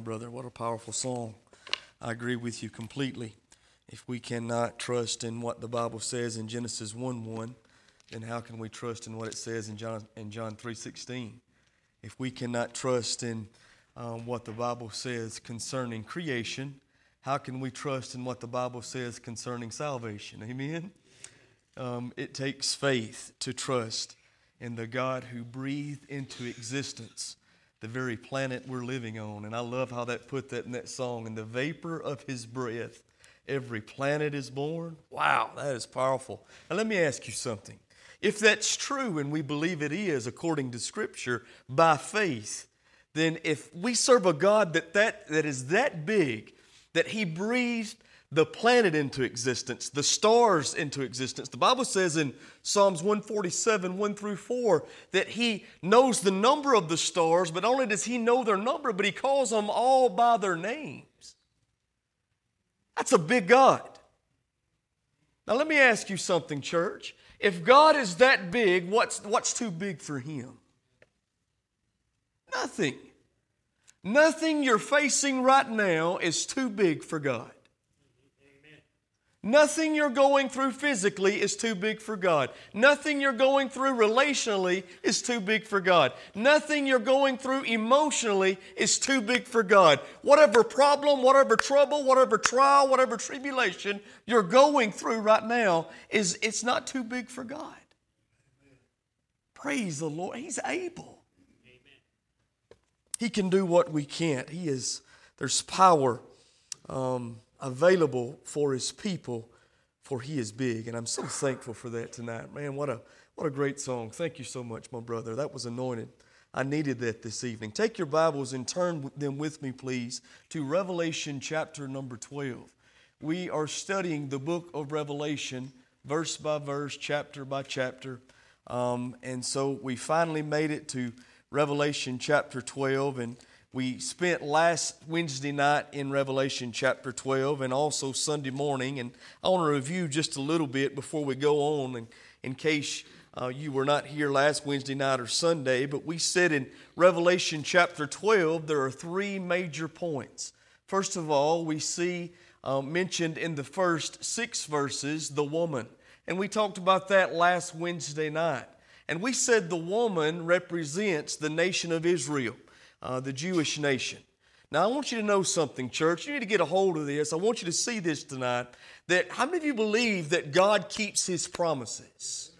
brother. What a powerful song. I agree with you completely. If we cannot trust in what the Bible says in Genesis 1 1, then how can we trust in what it says in John, in John 3 16? If we cannot trust in um, what the Bible says concerning creation, how can we trust in what the Bible says concerning salvation? Amen? Um, it takes faith to trust in the God who breathed into existence the very planet we're living on. And I love how that put that in that song. In the vapor of his breath, every planet is born. Wow, that is powerful. Now, let me ask you something. If that's true, and we believe it is according to Scripture, by faith, then if we serve a God that, that, that is that big, that He breathed the planet into existence, the stars into existence. The Bible says in Psalms 147, 1 through 4, that He knows the number of the stars, but only does He know their number, but He calls them all by their names. That's a big God. Now, let me ask you something, church. If God is that big, what's, what's too big for Him? Nothing. Nothing you're facing right now is too big for God. Nothing you're going through physically is too big for God. Nothing you're going through relationally is too big for God. Nothing you're going through emotionally is too big for God. Whatever problem, whatever trouble, whatever trial, whatever tribulation you're going through right now is it's not too big for God. Praise the Lord. He's able. He can do what we can't. He is there's power. Um, available for his people, for he is big. And I'm so thankful for that tonight. Man, what a, what a great song. Thank you so much, my brother. That was anointed. I needed that this evening. Take your Bibles and turn them with me, please, to Revelation chapter number 12. We are studying the book of Revelation, verse by verse, chapter by chapter. Um, and so we finally made it to Revelation chapter 12. And we spent last Wednesday night in Revelation chapter 12 and also Sunday morning. And I want to review just a little bit before we go on, in case uh, you were not here last Wednesday night or Sunday. But we said in Revelation chapter 12 there are three major points. First of all, we see uh, mentioned in the first six verses the woman. And we talked about that last Wednesday night. And we said the woman represents the nation of Israel uh, the Jewish nation. Now, I want you to know something, church. You need to get a hold of this. I want you to see this tonight. That how many of you believe that God keeps His promises?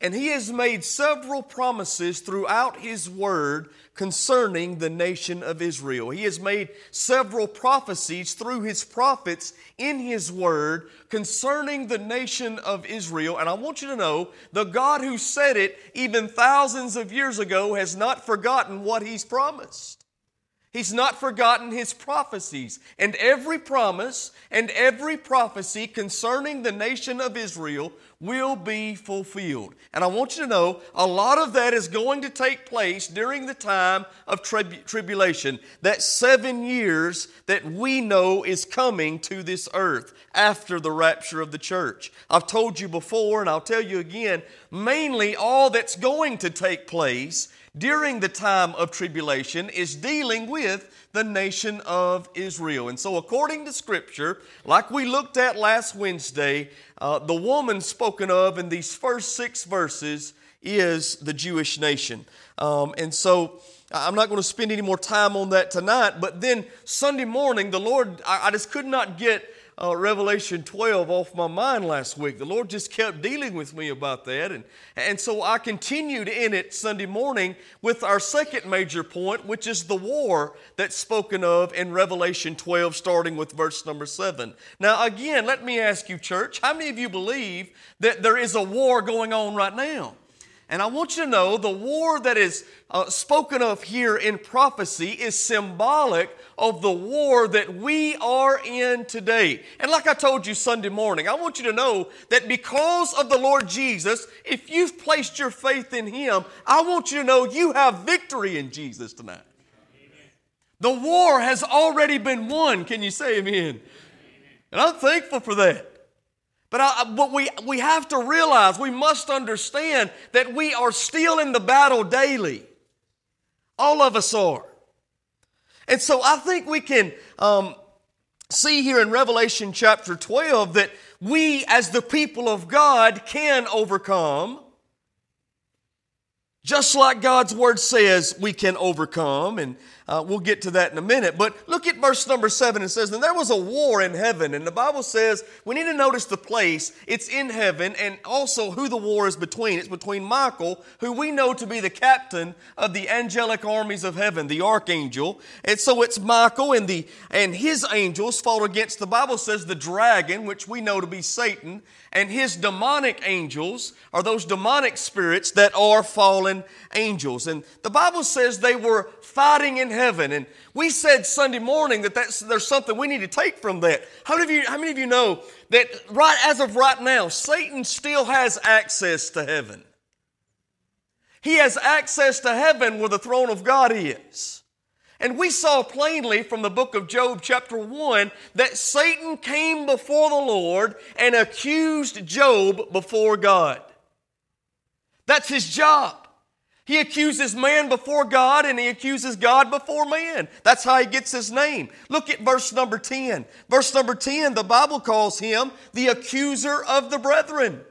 And He has made several promises throughout His Word concerning the nation of Israel. He has made several prophecies through His prophets in His Word concerning the nation of Israel. And I want you to know the God who said it even thousands of years ago has not forgotten what He's promised. He's not forgotten his prophecies. And every promise and every prophecy concerning the nation of Israel will be fulfilled. And I want you to know a lot of that is going to take place during the time of trib- tribulation. That seven years that we know is coming to this earth after the rapture of the church. I've told you before, and I'll tell you again mainly all that's going to take place during the time of tribulation is dealing with the nation of Israel. And so, according to Scripture, like we looked at last Wednesday, uh, the woman spoken of in these first six verses is the Jewish nation. Um, and so, I'm not going to spend any more time on that tonight, but then Sunday morning, the Lord, I, I just could not get uh, Revelation 12 off my mind last week. The Lord just kept dealing with me about that. And, and so I continued in it Sunday morning with our second major point, which is the war that's spoken of in Revelation 12, starting with verse number 7. Now, again, let me ask you, church, how many of you believe that there is a war going on right now? And I want you to know the war that is uh, spoken of here in prophecy is symbolic of the war that we are in today. And like I told you Sunday morning, I want you to know that because of the Lord Jesus, if you've placed your faith in Him, I want you to know you have victory in Jesus tonight. The war has already been won. Can you say amen? And I'm thankful for that. But, I, we, we have to realize, we must understand that we are still in the battle daily. All of us are. And so I think we can um, see here in Revelation chapter 12 that we, as the people of God, can overcome. Just like God's word says, we can overcome. And uh, we'll get to that in a minute. But look at verse number seven. It says, And there was a war in heaven. And the Bible says we need to notice the place. It's in heaven and also who the war is between. It's between Michael, who we know to be the captain of the angelic armies of heaven, the archangel. And so it's Michael and, the, and his angels fought against, the Bible says, the dragon, which we know to be Satan. And his demonic angels are those demonic spirits that are fallen angels. And the Bible says they were fighting in heaven. And we said Sunday morning that that's, there's something we need to take from that. How many, of you, how many of you know that right as of right now, Satan still has access to heaven? He has access to heaven where the throne of God is. And we saw plainly from the book of Job, chapter 1, that Satan came before the Lord and accused Job before God. That's his job. He accuses man before God and he accuses God before man. That's how he gets his name. Look at verse number 10. Verse number 10, the Bible calls him the accuser of the brethren.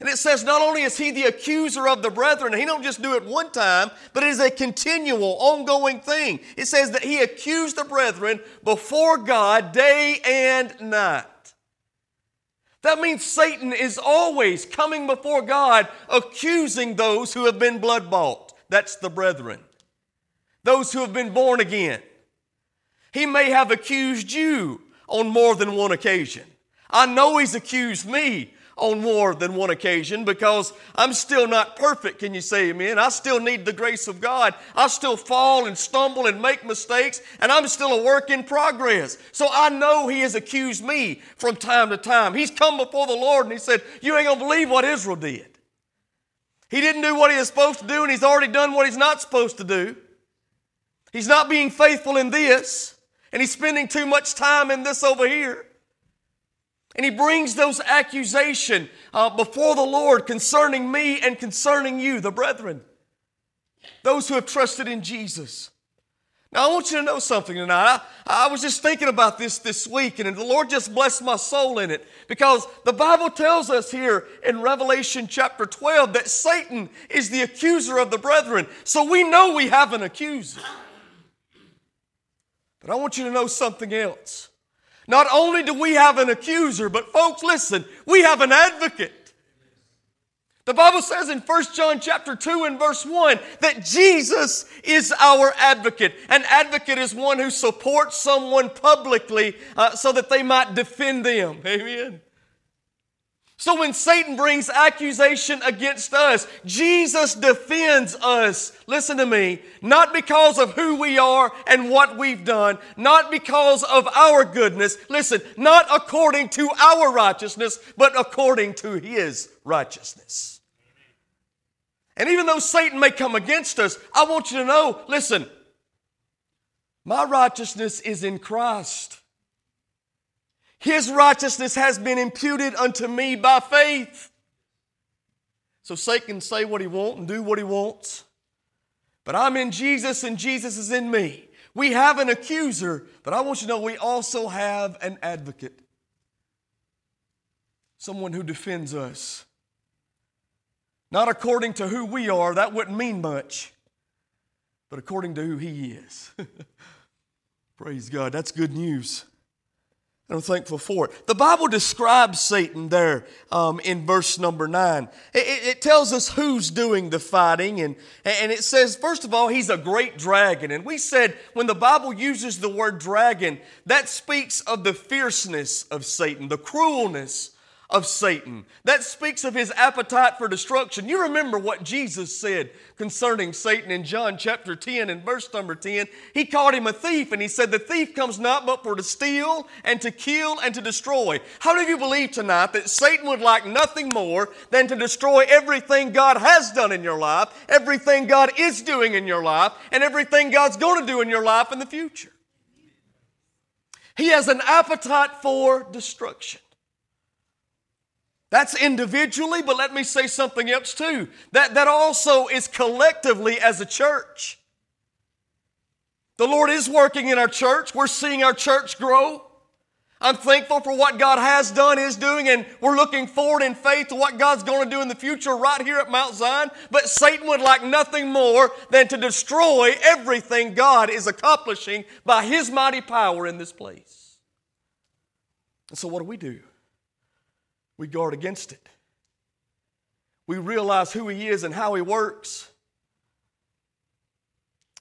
And it says not only is he the accuser of the brethren, he don't just do it one time, but it is a continual, ongoing thing. It says that he accused the brethren before God day and night. That means Satan is always coming before God accusing those who have been blood bought. That's the brethren. Those who have been born again. He may have accused you on more than one occasion. I know he's accused me on more than one occasion because I'm still not perfect. Can you say amen? I still need the grace of God. I still fall and stumble and make mistakes, and I'm still a work in progress. So I know He has accused me from time to time. He's come before the Lord and He said, You ain't gonna believe what Israel did. He didn't do what he was supposed to do, and he's already done what he's not supposed to do. He's not being faithful in this, and he's spending too much time in this over here. And he brings those accusations uh, before the Lord concerning me and concerning you, the brethren, those who have trusted in Jesus. Now, I want you to know something tonight. I, I, was just thinking about this this week, and the Lord just blessed my soul in it because the Bible tells us here in Revelation chapter 12 that Satan is the accuser of the brethren. So we know we have an accuser. But I want you to know something else. Not only do we have an accuser, but folks, listen, we have an advocate. The Bible says in 1 John chapter 2 and verse 1 that Jesus is our advocate. An advocate is one who supports someone publicly uh, so that they might defend them. Amen. So when Satan brings accusation against us, Jesus defends us. Listen to me. Not because of who we are and what we've done, not because of our goodness. Listen, not according to our righteousness, but according to his righteousness. And even though Satan may come against us, I want you to know, listen, my righteousness is in Christ. His righteousness has been imputed unto me by faith. So Satan can say what he wants and do what he wants. But I'm in Jesus and Jesus is in me. We have an accuser, but I want you to know we also have an advocate. Someone who defends us. Not according to who we are, that wouldn't mean much, but according to who he is. Praise God, that's good news. I'm thankful for it. The Bible describes Satan there um, in verse number nine. It, it, tells us who's doing the fighting, and, and it says, first of all, he's a great dragon. And we said when the Bible uses the word dragon, that speaks of the fierceness of Satan, the cruelness of Satan. That speaks of his appetite for destruction. You remember what Jesus said concerning Satan in John chapter 10 and verse number 10. He called him a thief and he said, The thief comes not but for to steal and to kill and to destroy. How of you believe tonight that Satan would like nothing more than to destroy everything God has done in your life, everything God is doing in your life, and everything God's going to do in your life in the future? He has an appetite for destruction. That's individually, but let me say something else too. That, that also is collectively as a church. The Lord is working in our church. We're seeing our church grow. I'm thankful for what God has done, is doing, and we're looking forward in faith to what God's going to do in the future right here at Mount Zion. But Satan would like nothing more than to destroy everything God is accomplishing by his mighty power in this place. And so, what do we do? We guard against it. We realize who he is and how he works.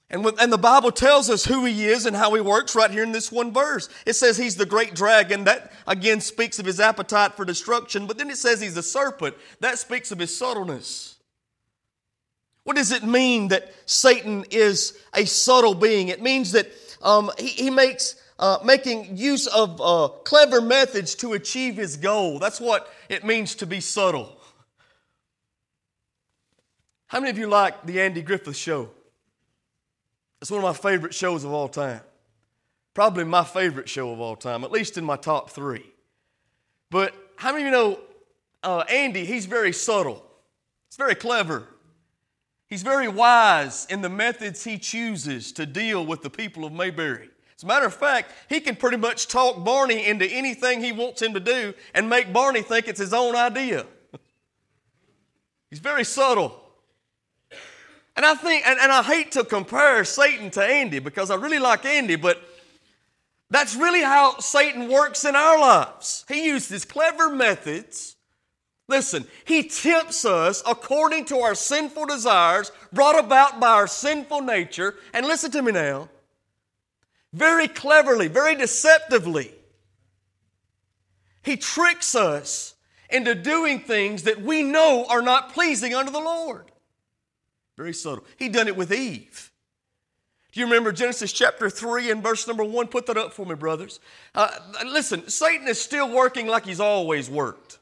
And, with, and the Bible tells us who he is and how he works right here in this one verse. It says he's the great dragon. That again speaks of his appetite for destruction. But then it says he's the serpent. That speaks of his subtleness. What does it mean that Satan is a subtle being? It means that um, he, he, makes uh, making use of uh, clever methods to achieve his goal. That's what it means to be subtle. How many of you like the Andy Griffith Show? It's one of my favorite shows of all time. Probably my favorite show of all time, at least in my top three. But how many of you know uh, Andy? He's very subtle, he's very clever. He's very wise in the methods he chooses to deal with the people of Mayberry. As a matter of fact, he can pretty much talk Barney into anything he wants him to do and make Barney think it's his own idea. He's very subtle. And I think, and, and I hate to compare Satan to Andy because I really like Andy, but that's really how Satan works in our lives. He uses clever methods. Listen, he tempts us according to our sinful desires brought about by our sinful nature. And listen to me now very cleverly, very deceptively. He tricks us into doing things that we know are not pleasing unto the Lord. Very subtle. He done it with Eve. Do you remember Genesis chapter 3 and verse number 1? Put that up for me, brothers. Uh, listen, Satan is still working like he's always worked.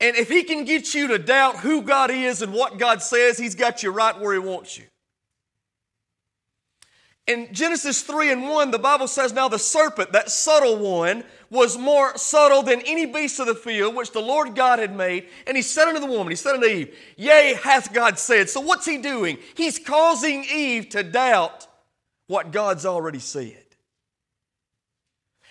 And if he can get you to doubt who God is and what God says, he's got you right where he wants you. In Genesis 3 and 1, the Bible says, Now the serpent, that subtle one, was more subtle than any beast of the field which the Lord God had made. And he said unto the woman, He said unto Eve, Yea, hath God said. So what's he doing? He's causing Eve to doubt what God's already said.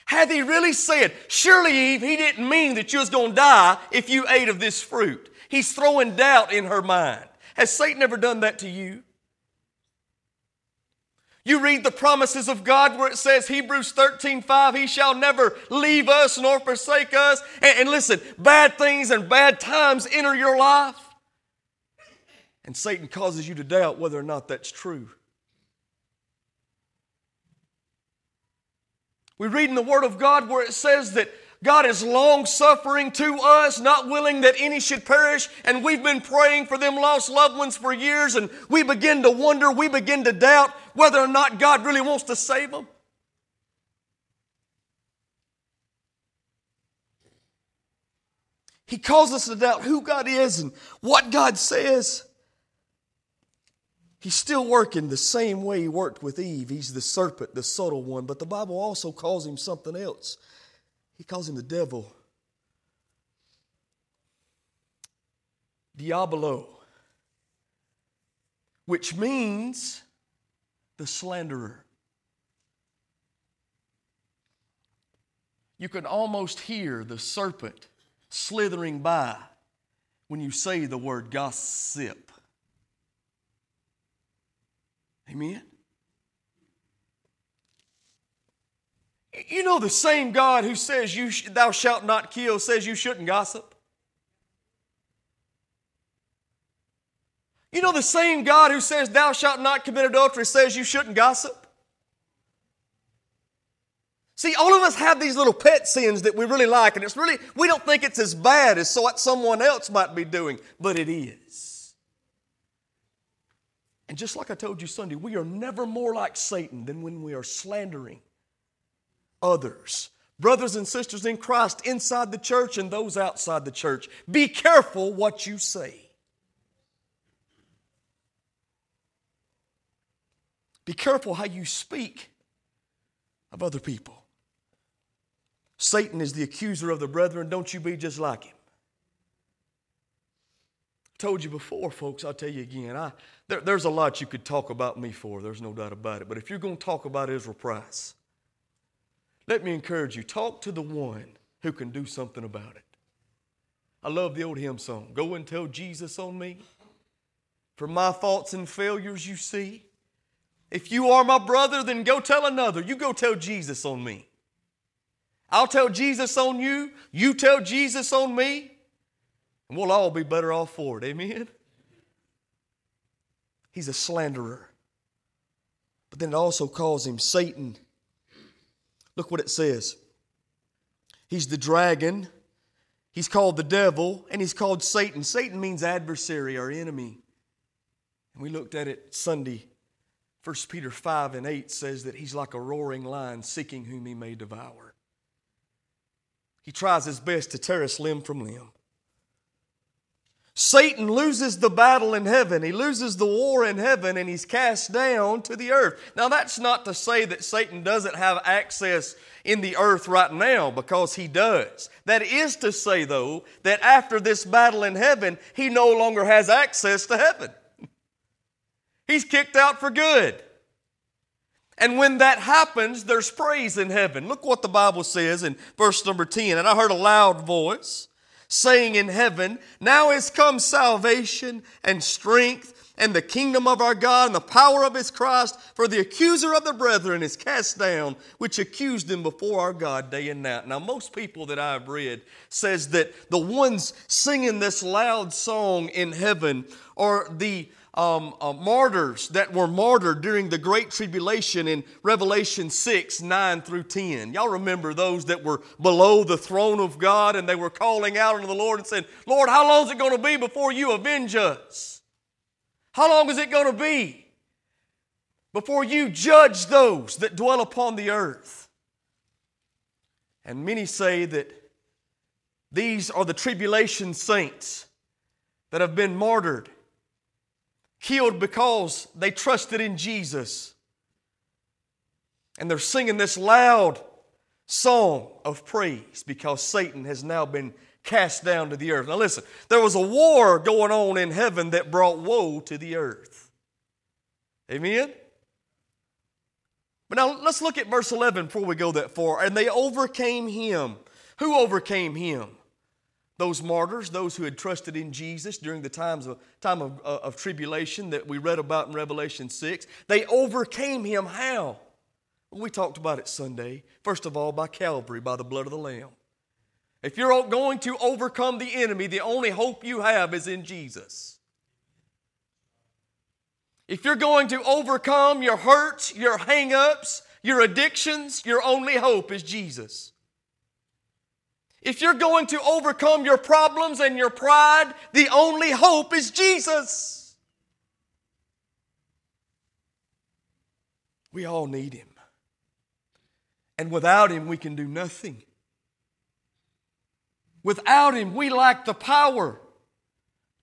Hath he really said, Surely, Eve, he didn't mean that you was going to die if you ate of this fruit. He's throwing doubt in her mind. Has Satan ever done that to you? You read the promises of God where it says, Hebrews 13, 5, He shall never leave us nor forsake us. And, and listen, bad things and bad times enter your life. And Satan causes you to doubt whether or not that's true. We read in the Word of God where it says that God is long suffering to us, not willing that any should perish. And we've been praying for them lost loved ones for years, and we begin to wonder, we begin to doubt whether or not God really wants to save them. He calls us to doubt who God is and what God says. He's still working the same way he worked with Eve. He's the serpent, the subtle one, but the Bible also calls him something else. He calls him the devil. Diabolo, which means the slanderer. You can almost hear the serpent slithering by when you say the word gossip. Amen? You know, the same God who says, you sh- Thou shalt not kill, says you shouldn't gossip. You know, the same God who says, Thou shalt not commit adultery, says you shouldn't gossip. See, all of us have these little pet sins that we really like, and it's really, we don't think it's as bad as what someone else might be doing, but it is. And just like I told you Sunday, we are never more like Satan than when we are slandering others. Brothers and sisters in Christ inside the church and those outside the church, be careful what you say. Be careful how you speak of other people. Satan is the accuser of the brethren. Don't you be just like him. told you before, folks, I'll tell you again. I, there, there's a lot you could talk about me for, there's no doubt about it. But if you're going to talk about Israel Price, let me encourage you talk to the one who can do something about it. I love the old hymn song Go and tell Jesus on me. For my faults and failures you see. If you are my brother, then go tell another. You go tell Jesus on me. I'll tell Jesus on you. You tell Jesus on me. And we'll all be better off for it. Amen? He's a slanderer. But then it also calls him Satan. Look what it says. He's the dragon. He's called the devil, and he's called Satan. Satan means adversary or enemy. And we looked at it Sunday. 1 Peter 5 and 8 says that he's like a roaring lion seeking whom he may devour. He tries his best to tear us limb from limb. Satan loses the battle in heaven. He loses the war in heaven and he's cast down to the earth. Now, that's not to say that Satan doesn't have access in the earth right now because he does. That is to say, though, that after this battle in heaven, he no longer has access to heaven. He's kicked out for good. And when that happens, there's praise in heaven. Look what the Bible says in verse number 10. And I heard a loud voice saying in heaven, Now is come salvation and strength and the kingdom of our God and the power of his Christ, for the accuser of the brethren is cast down, which accused them before our God day and night. Now, most people that I've read says that the ones singing this loud song in heaven are the um, uh, martyrs that were martyred during the Great Tribulation in Revelation 6 9 through 10. Y'all remember those that were below the throne of God and they were calling out unto the Lord and saying, Lord, how long is it going to be before you avenge us? How long is it going to be before you judge those that dwell upon the earth? And many say that these are the tribulation saints that have been martyred killed because they trusted in Jesus. And they're singing this loud song of praise because Satan has now been cast down to the earth. Now, listen, there was a war going on in heaven that brought woe to the earth. Amen? But now let's look at verse 11 before we go that far. And they overcame him. Who overcame him? Those martyrs, those who had trusted in Jesus during the times of, time of, uh, of tribulation that we read about in Revelation 6, they overcame him how? We talked about it Sunday. First of all, by Calvary, by the blood of the Lamb. If you're going to overcome the enemy, the only hope you have is in Jesus. If you're going to overcome your hurts, your hang ups, your addictions, your only hope is Jesus. If you're going to overcome your problems and your pride, the only hope is Jesus. We all need Him. And without Him, we can do nothing. Without Him, we lack the power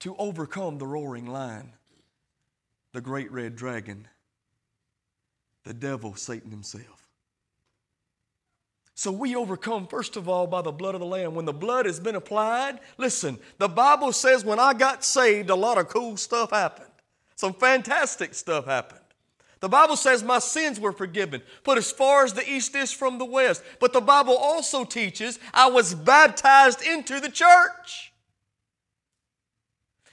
to overcome the roaring lion, the great red dragon, the devil, Satan himself. So we overcome, first of all, by the blood of the Lamb. When the blood has been applied, listen, the Bible says when I got saved, a lot of cool stuff happened. Some fantastic stuff happened. The Bible says my sins were forgiven, put as far as the east is from the west. But the Bible also teaches I was baptized into the church,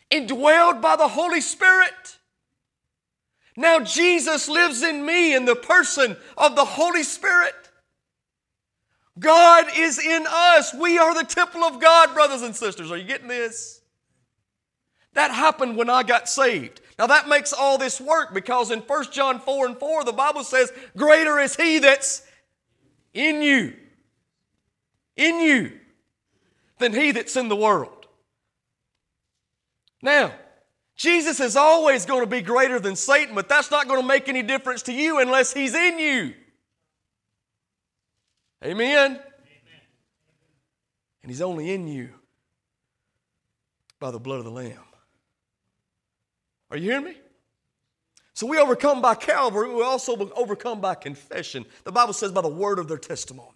indwelled by the Holy Spirit. Now Jesus lives in me in the person of the Holy Spirit. God is in us. We are the temple of God, brothers and sisters. Are you getting this? That happened when I got saved. Now that makes all this work because in 1 John 4 and 4, the Bible says, Greater is he that's in you, in you, than he that's in the world. Now, Jesus is always going to be greater than Satan, but that's not going to make any difference to you unless he's in you. Amen? Amen? And He's only in you by the blood of the Lamb. Are you hearing me? So we overcome by Calvary, we also overcome by confession. The Bible says by the word of their testimony.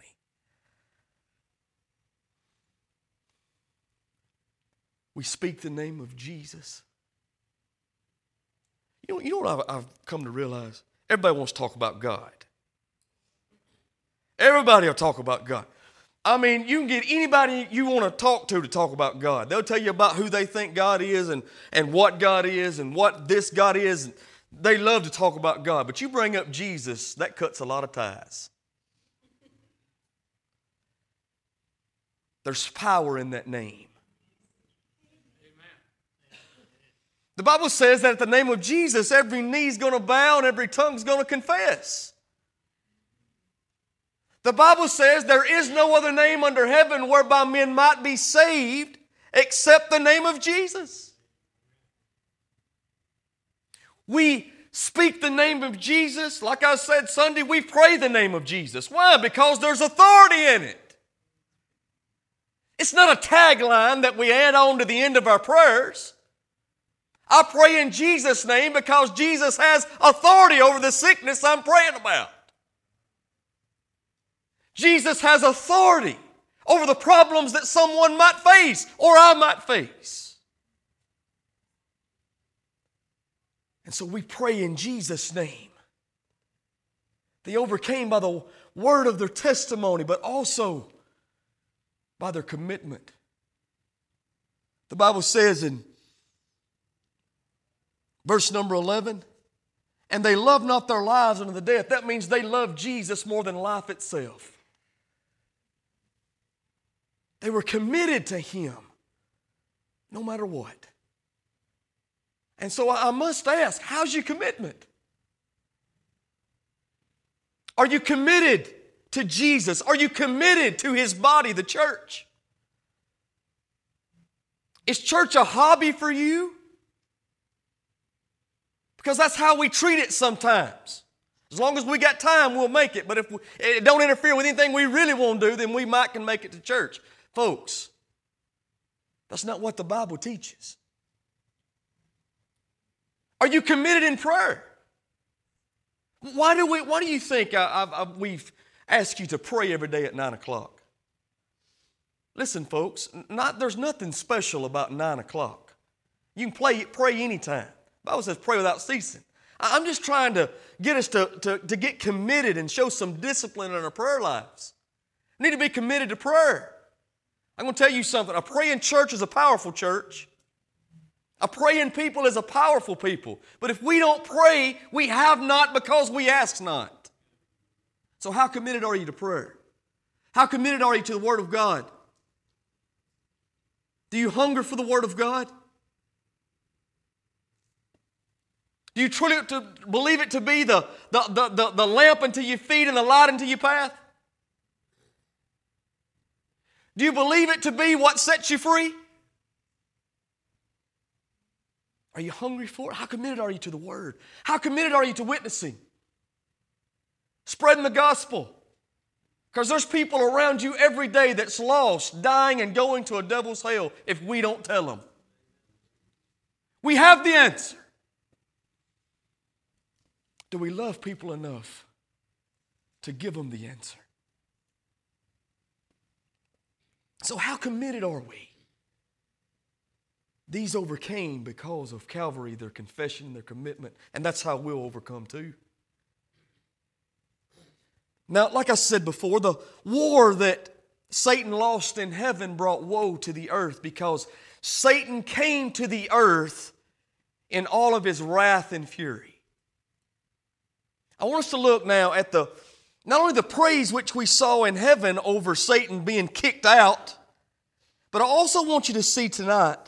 We speak the name of Jesus. You know, you know what I've, I've come to realize? Everybody wants to talk about God. Everybody will talk about God. I mean, you can get anybody you want to talk to to talk about God. They'll tell you about who they think God is and, and what God is and what this God is. They love to talk about God. But you bring up Jesus, that cuts a lot of ties. There's power in that name. The Bible says that at the name of Jesus, every knee's going to bow and every tongue's going to confess. The Bible says there is no other name under heaven whereby men might be saved except the name of Jesus. We speak the name of Jesus. Like I said Sunday, we pray the name of Jesus. Why? Because there's authority in it. It's not a tagline that we add on to the end of our prayers. I pray in Jesus' name because Jesus has authority over the sickness I'm praying about. Jesus has authority over the problems that someone might face or I might face. And so we pray in Jesus' name. They overcame by the word of their testimony, but also by their commitment. The Bible says in verse number 11, and they love not their lives unto the death. That means they love Jesus more than life itself. They were committed to Him no matter what. And so I must ask how's your commitment? Are you committed to Jesus? Are you committed to His body, the church? Is church a hobby for you? Because that's how we treat it sometimes. As long as we got time, we'll make it. But if we, it don't interfere with anything we really want to do, then we might can make it to church. Folks, that's not what the Bible teaches. Are you committed in prayer? Why do, we, why do you think I, I, I, we've asked you to pray every day at 9 o'clock? Listen, folks, not, there's nothing special about 9 o'clock. You can play, pray anytime. The Bible says pray without ceasing. I'm just trying to get us to, to, to get committed and show some discipline in our prayer lives. We need to be committed to prayer. I'm going to tell you something. A praying church is a powerful church. A praying people is a powerful people. But if we don't pray, we have not because we ask not. So, how committed are you to prayer? How committed are you to the Word of God? Do you hunger for the Word of God? Do you truly believe it to be the, the, the, the, the lamp unto your feet and the light unto your path? Do you believe it to be what sets you free? Are you hungry for it? How committed are you to the Word? How committed are you to witnessing? Spreading the gospel. Because there's people around you every day that's lost, dying, and going to a devil's hell if we don't tell them. We have the answer. Do we love people enough to give them the answer? So, how committed are we? These overcame because of Calvary, their confession, their commitment, and that's how we'll overcome too. Now, like I said before, the war that Satan lost in heaven brought woe to the earth because Satan came to the earth in all of his wrath and fury. I want us to look now at the not only the praise which we saw in heaven over Satan being kicked out, but I also want you to see tonight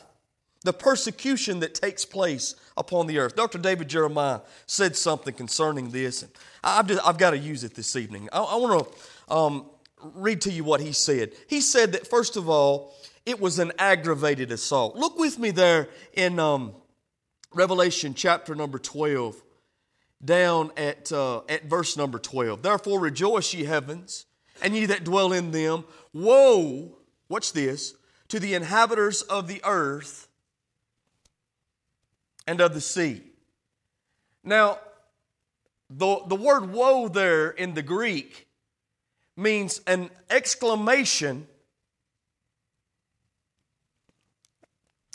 the persecution that takes place upon the earth. Dr. David Jeremiah said something concerning this, and I've, just, I've got to use it this evening. I, I want to um, read to you what he said. He said that, first of all, it was an aggravated assault. Look with me there in um, Revelation chapter number 12 down at, uh, at verse number 12. Therefore rejoice, ye heavens, and ye that dwell in them. Woe, watch this, to the inhabitants of the earth and of the sea. Now, the, the word woe there in the Greek means an exclamation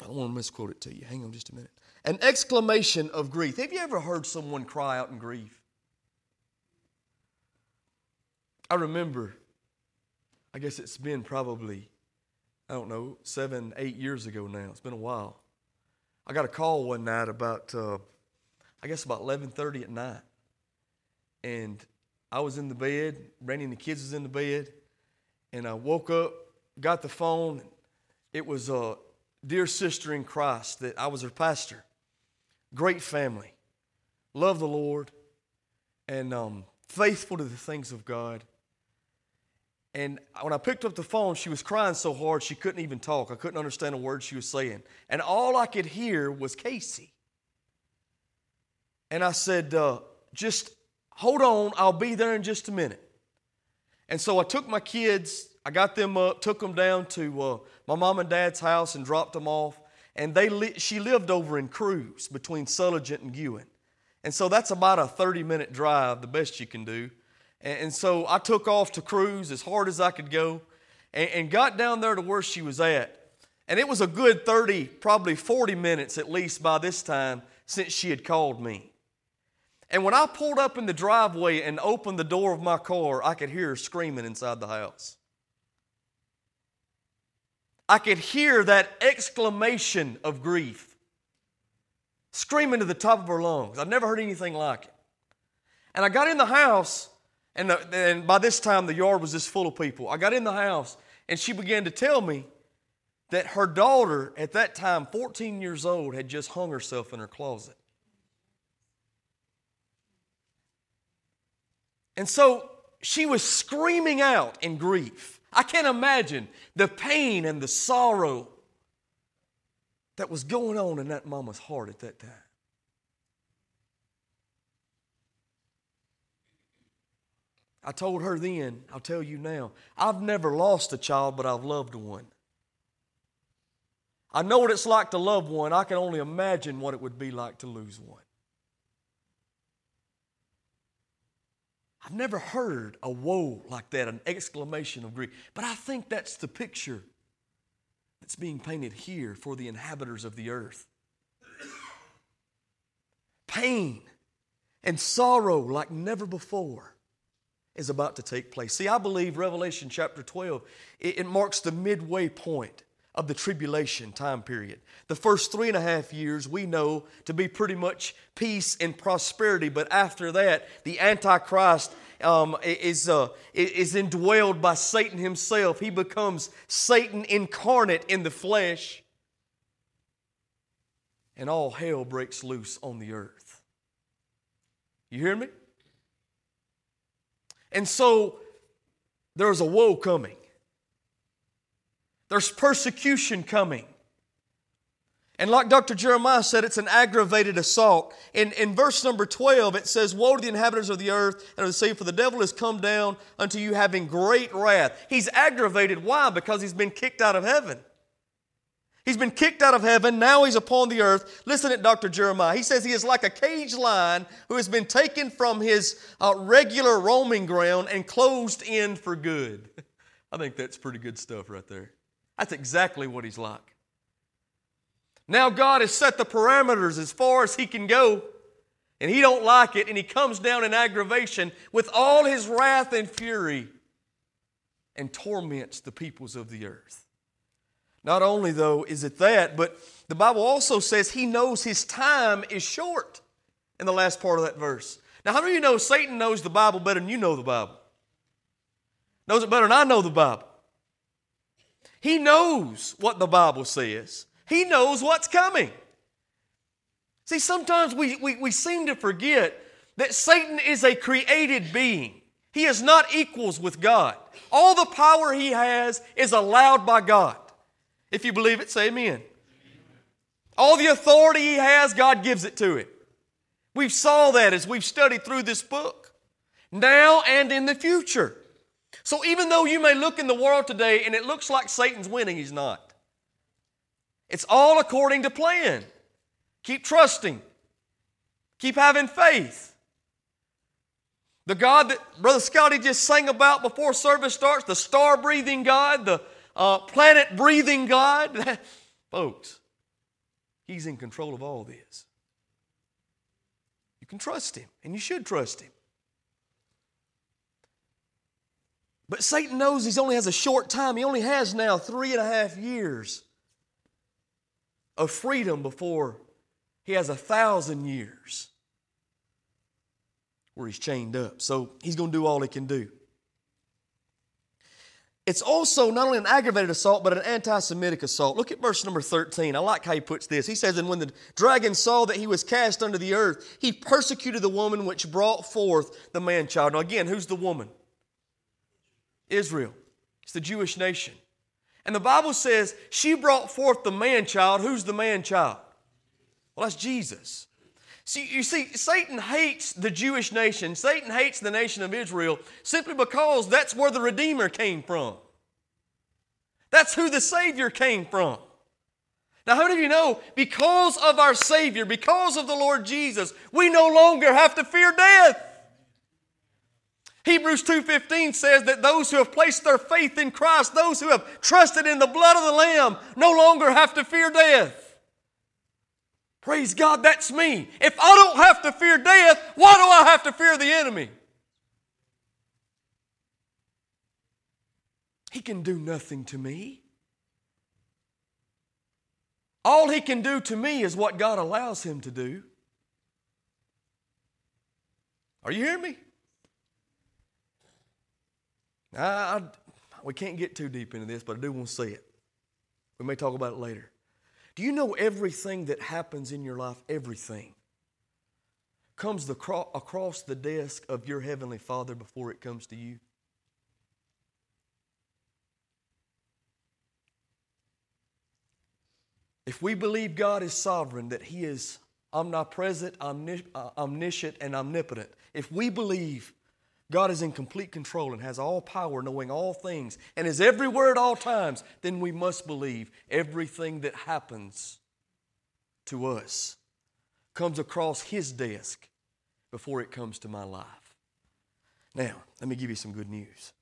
I don't want to misquote it to you. Hang on just a minute. An exclamation of grief. Have you ever heard someone cry out in grief? I remember, I guess it's been probably, I don't know, seven, eight years ago now. It's been a while. I got a call one night about, uh, I guess about 11:30 at night, and I was in the bed. Randy and the kids was in the bed, and I woke up, got the phone. It was a dear sister in Christ that I was her pastor. Great family, love the Lord, and um, faithful to the things of God. And when I picked up the phone, she was crying so hard she couldn't even talk. I couldn't understand a word she was saying. And all I could hear was Casey. And I said, uh, just hold on, I'll be there in just a minute. And so I took my kids, I got them up, took them down to uh, my mom and dad's house and dropped them off. And they li- she lived over in Crews between Sulligent and Guin. And so that's about a 30 minute drive, the best you can do. And, so I took off to Crews as hard as I could go and, and got down there to where she was at. And it was a good 30, probably 40 minutes at least by this time since she had called me. And when I pulled up in the driveway and opened the door of my car, I could hear her screaming inside the house. I could hear that exclamation of grief screaming to the top of her lungs. I've never heard anything like it. And I got in the house and, the, and by this time, the yard was just full of people. I got in the house, and she began to tell me that her daughter, at that time, 14 years old, had just hung herself in her closet. And so she was screaming out in grief. I can't imagine the pain and the sorrow that was going on in that mama's heart at that time. I told her then, I'll tell you now, I've never lost a child, but I've loved one. I know what it's like to love one. I can only imagine what it would be like to lose one. I've never heard a woe like that, an exclamation of grief. But I think that's the picture that's being painted here for the inhabitants of the earth. Pain and sorrow like never before is about to take place. See, I believe Revelation chapter 12, it, it, marks the midway point of the tribulation time period. The first three and a half years we know to be pretty much peace and prosperity, but after that, the Antichrist um, is, uh, is indwelled by Satan himself. He becomes Satan incarnate in the flesh, and all hell breaks loose on the earth. You hear me? And so there's a woe coming. There's persecution coming. And like Dr. Jeremiah said, it's an aggravated assault. In, in verse number 12, it says, Woe to the inhabitants of the earth and of the sea, for the devil has come down unto you having great wrath. He's aggravated. Why? Because he's been kicked out of heaven. He's been kicked out of heaven. Now he's upon the earth. Listen to Dr. Jeremiah. He says he is like a caged lion who has been taken from his uh, regular roaming ground and closed in for good. I think that's pretty good stuff right there. That's exactly what he's like. Now God has set the parameters as far as he can go, and he don't like it, and he comes down in aggravation with all his wrath and fury and torments the peoples of the earth. Not only, though, is it that, but the Bible also says he knows his time is short in the last part of that verse. Now, how many of you know Satan knows the Bible better than you know the Bible? Knows it better than I know the Bible. He knows what the Bible says, he knows what's coming. See, sometimes we, we, we seem to forget that Satan is a created being. He is not equals with God. All the power he has is allowed by God. If you believe it, say amen. All the authority he has, God gives it to him. We've saw that as we've studied through this book. Now and in the future. So even though you may look in the world today and it looks like Satan's winning, he's not. It's all according to plan. Keep trusting. Keep having faith. The God that Brother Scotty just sang about before service starts, the star breathing God, the uh, planet breathing God. Folks, He's in control of all this. You can trust Him, and you should trust Him. But Satan knows he only has a short time. He only has now three and a half years of freedom before he has a thousand years where he's chained up. So he's going to do all he can do. It's also not only an aggravated assault, but an anti Semitic assault. Look at verse number 13. I like how he puts this. He says, And when the dragon saw that he was cast under the earth, he persecuted the woman which brought forth the man child. Now, again, who's the woman? Israel. It's the Jewish nation. And the Bible says she brought forth the man child. Who's the man child? Well, that's Jesus. See, you see, Satan hates the Jewish nation. Satan hates the nation of Israel simply because that's where the Redeemer came from. That's who the Savior came from. Now, how many of you know because of our Savior, because of the Lord Jesus, we no longer have to fear death? Hebrews 2:15 says that those who have placed their faith in Christ, those who have trusted in the blood of the lamb, no longer have to fear death. Praise God, that's me. If I don't have to fear death, why do I have to fear the enemy? He can do nothing to me. All he can do to me is what God allows him to do. Are you hearing me? I, I, we can't get too deep into this, but I do want to say it. We may talk about it later. Do you know everything that happens in your life, everything, comes the cro- across the desk of your Heavenly Father before it comes to you? If we believe God is sovereign, that He is omnipresent, omnis- uh, omniscient, and omnipotent, if we believe God is in complete control and has all power, knowing all things, and is everywhere at all times, then we must believe everything that happens to us comes across His desk before it comes to my life. Now, let me give you some good news.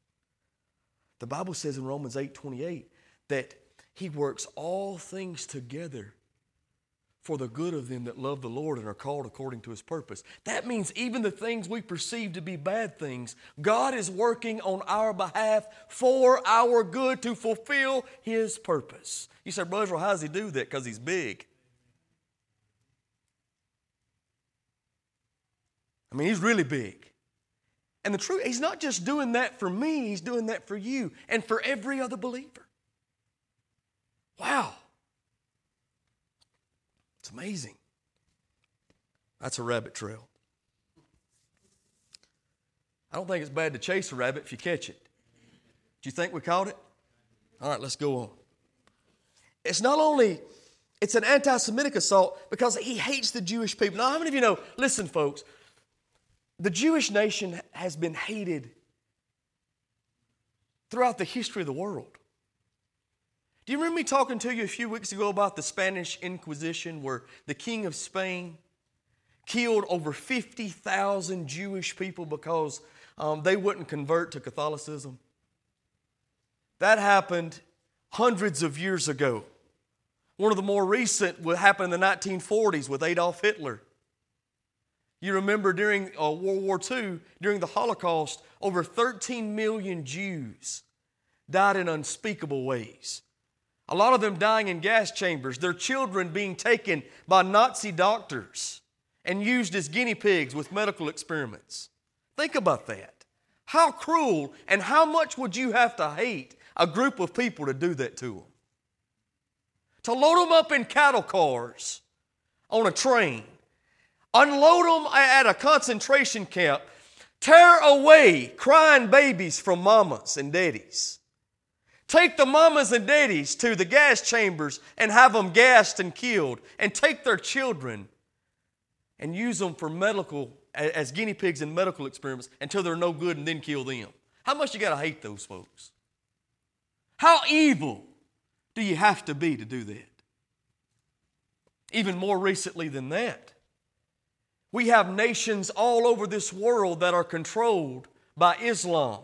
The Bible says in Romans 8 28 that He works all things together for the good of them that love the Lord and are called according to his purpose. That means even the things we perceive to be bad things, God is working on our behalf for our good to fulfill his purpose. You say, Brother, well, how does he do that? Because he's big. I mean, he's really big. And the truth, he's not just doing that for me, he's doing that for you and for every other believer. Wow. It's amazing. That's a rabbit trail. I don't think it's bad to chase a rabbit if you catch it. Do you think we caught it? All right, let's go on. It's not only it's an anti-Semitic assault because he hates the Jewish people. Now, how many of you know? Listen, folks, the Jewish nation has been hated throughout the history of the world. Do you remember me talking to you a few weeks ago about the Spanish Inquisition where the King of Spain killed over 50,000 Jewish people because um, they wouldn't convert to Catholicism? That happened hundreds of years ago. One of the more recent happened in the 1940s with Adolf Hitler. You remember during uh, World War II, during the Holocaust, over 13 million Jews died in unspeakable ways. A lot of them dying in gas chambers, their children being taken by Nazi doctors and used as guinea pigs with medical experiments. Think about that. How cruel and how much would you have to hate a group of people to do that to them? To load them up in cattle cars on a train, unload them at a concentration camp, tear away crying babies from mamas and daddies Take the mamas and daddies to the gas chambers and have them gassed and killed, and take their children and use them for medical as guinea pigs in medical experiments until they're no good and then kill them. How much you got to hate those folks? How evil do you have to be to do that? Even more recently than that, we have nations all over this world that are controlled by Islam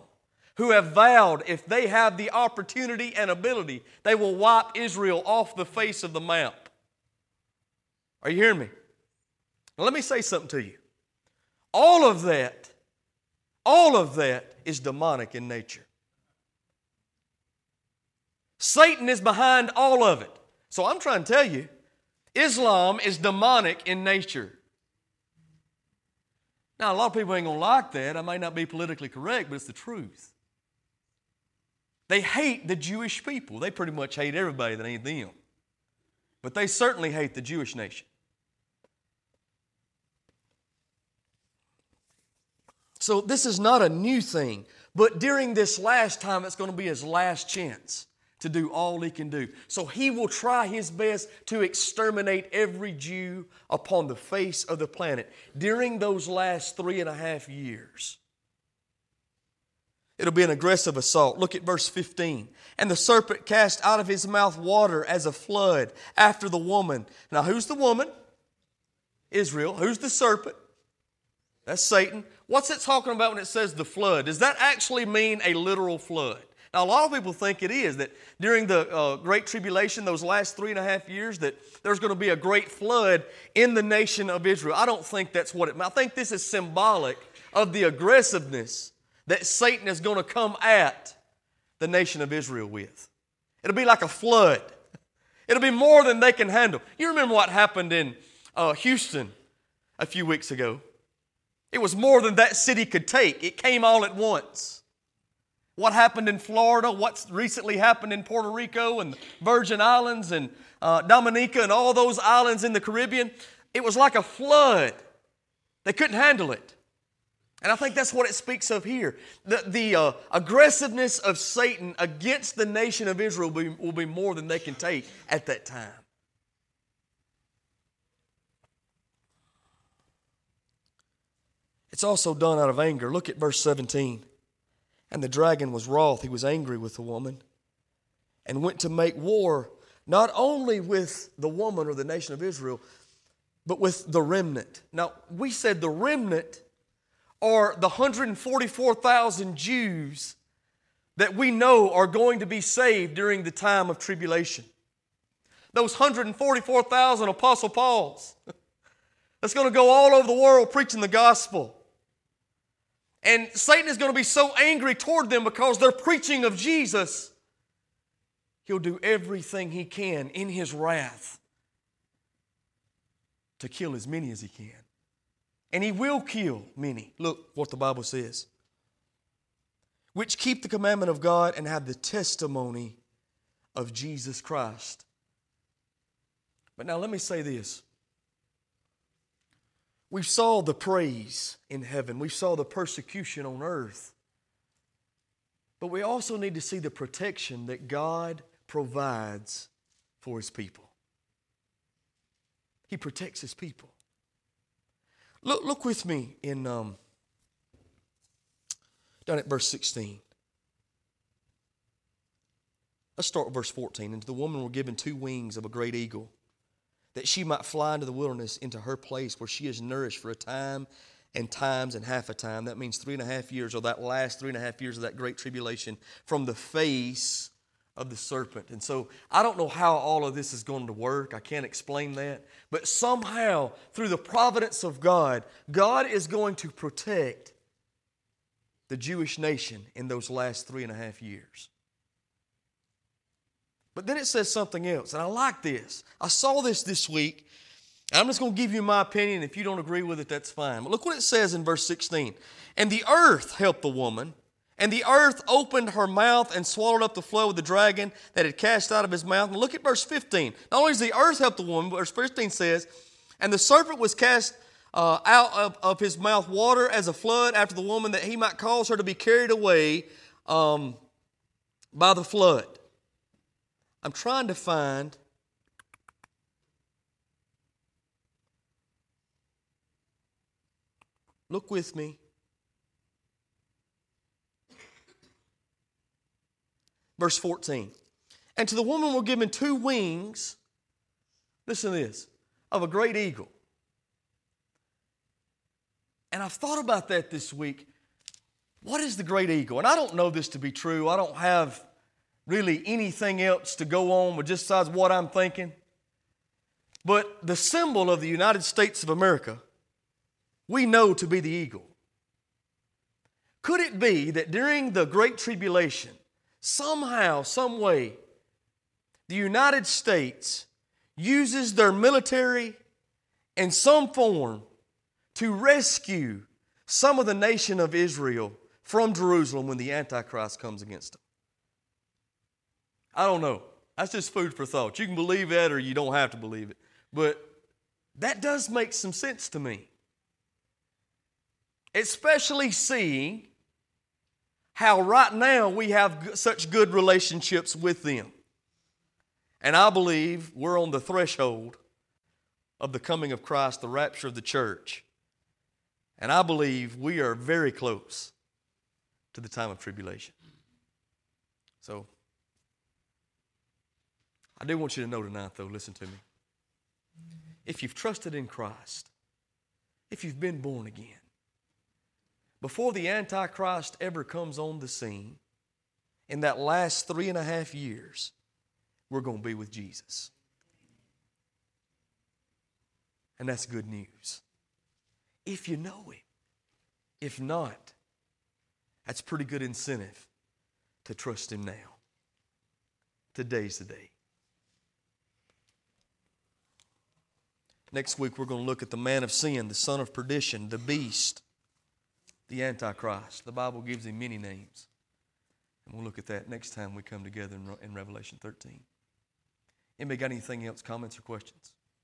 who have vowed if they have the opportunity and ability, they will wipe Israel off the face of the map. Are you hearing me? Now, let me say something to you. All of that, all of that is demonic in nature. Satan is behind all of it. So I'm trying to tell you, Islam is demonic in nature. Now, a lot of people ain't to like that. I may not be politically correct, but it's the truth. They hate the Jewish people. They pretty much hate everybody that ain't them. But they certainly hate the Jewish nation. So, this is not a new thing, but during this last time, it's going to be his last chance to do all he can do. So he will try his best to exterminate every Jew upon the face of the planet during those last three and a half years. It'll be an aggressive assault. Look at verse 15. And the serpent cast out of his mouth water as a flood after the woman. Now, who's the woman? Israel. Who's the serpent? That's Satan. What's it talking about when it says the flood? Does that actually mean a literal flood? Now, a lot of people think it is that during the uh, Great Tribulation, those last three and a half years, that there's going to be a great flood in the nation of Israel. I don't think that's what it means. I think this is symbolic of the aggressiveness that Satan is going to come at the nation of Israel with. It'll be like a flood, it'll be more than they can handle. You remember what happened in uh, Houston a few weeks ago? It was more than that city could take, it came all at once what happened in Florida, what's recently happened in Puerto Rico and the Virgin Islands and uh, Dominica and all those islands in the Caribbean, it was like a flood. They couldn't handle it. And I think that's what it speaks of here. The, the uh, aggressiveness of Satan against the nation of Israel will be, will be more than they can take at that time. It's also done out of anger. Look at verse 17. And the dragon was wroth, he was angry with the woman, and went to make war not only with the woman or the nation of Israel, but with the remnant. Now, we said the remnant are the 144,000 Jews that we know are going to be saved during the time of tribulation. Those 144,000 Apostle Pauls that's going to go all over the world preaching the gospel. And Satan is going to be so angry toward them because they're preaching of Jesus. He'll do everything he can in his wrath to kill as many as he can. And he will kill many. Look what the Bible says. Which keep the commandment of God and have the testimony of Jesus Christ. But now let me say this we saw the praise in heaven, we saw the persecution on earth. But we also need to see the protection that God provides for His people. He protects His people. Look, look with me in um, down at verse 16. Let's start with verse 14. And to the woman were given two wings of a great eagle that she might fly into the wilderness into her place where she is nourished for a time and times and half a time. That means three and a half years, or that last three and a half years of that great tribulation from the face of the serpent. And so I don't know how all of this is going to work. I can't explain that. But somehow, through the providence of God, God is going to protect the Jewish nation in those last three and a half years. But then it says something else, and I like this. I saw this this week. I'm just going to give you my opinion. If you don't agree with it, that's fine. But look what it says in verse 16. And the earth helped the woman, and the earth opened her mouth and swallowed up the flow of the dragon that had cast out of his mouth. And look at verse 15. Not only does the earth help the woman, but verse 15 says, And the serpent was cast uh, out of, of, his mouth water as a flood after the woman, that he might cause her to be carried away um, by the flood. I'm trying to find Look with me. Verse 14. And to the woman were given two wings, listen to this, of a great eagle. And I've thought about that this week. What is the great eagle? And I don't know this to be true. I don't have really anything else to go on with just besides what I'm thinking. But the symbol of the United States of America, we know to be the eagle. Could it be that during the Great Tribulation, somehow, some way, the United States uses their military in some form to rescue some of the nation of Israel from Jerusalem when the Antichrist comes against them? I don't know. That's just food for thought. You can believe that or you don't have to believe it. But that does make some sense to me. Especially seeing how right now we have such good relationships with them. And I believe we're on the threshold of the coming of Christ, the rapture of the church. And I believe we are very close to the time of tribulation. So, I do want you to know tonight, though, listen to me. If you've trusted in Christ, if you've been born again, before the Antichrist ever comes on the scene, in that last three and a half years, we're going to be with Jesus. And that's good news. If you know Him. If not, that's pretty good incentive to trust Him now. Today's the day. Next week, we're going to look at the man of sin, the son of perdition, the beast, the Antichrist. The Bible gives him many names. And we'll look at that next time we come together in, Revelation 13. Anybody got anything else, comments, or questions?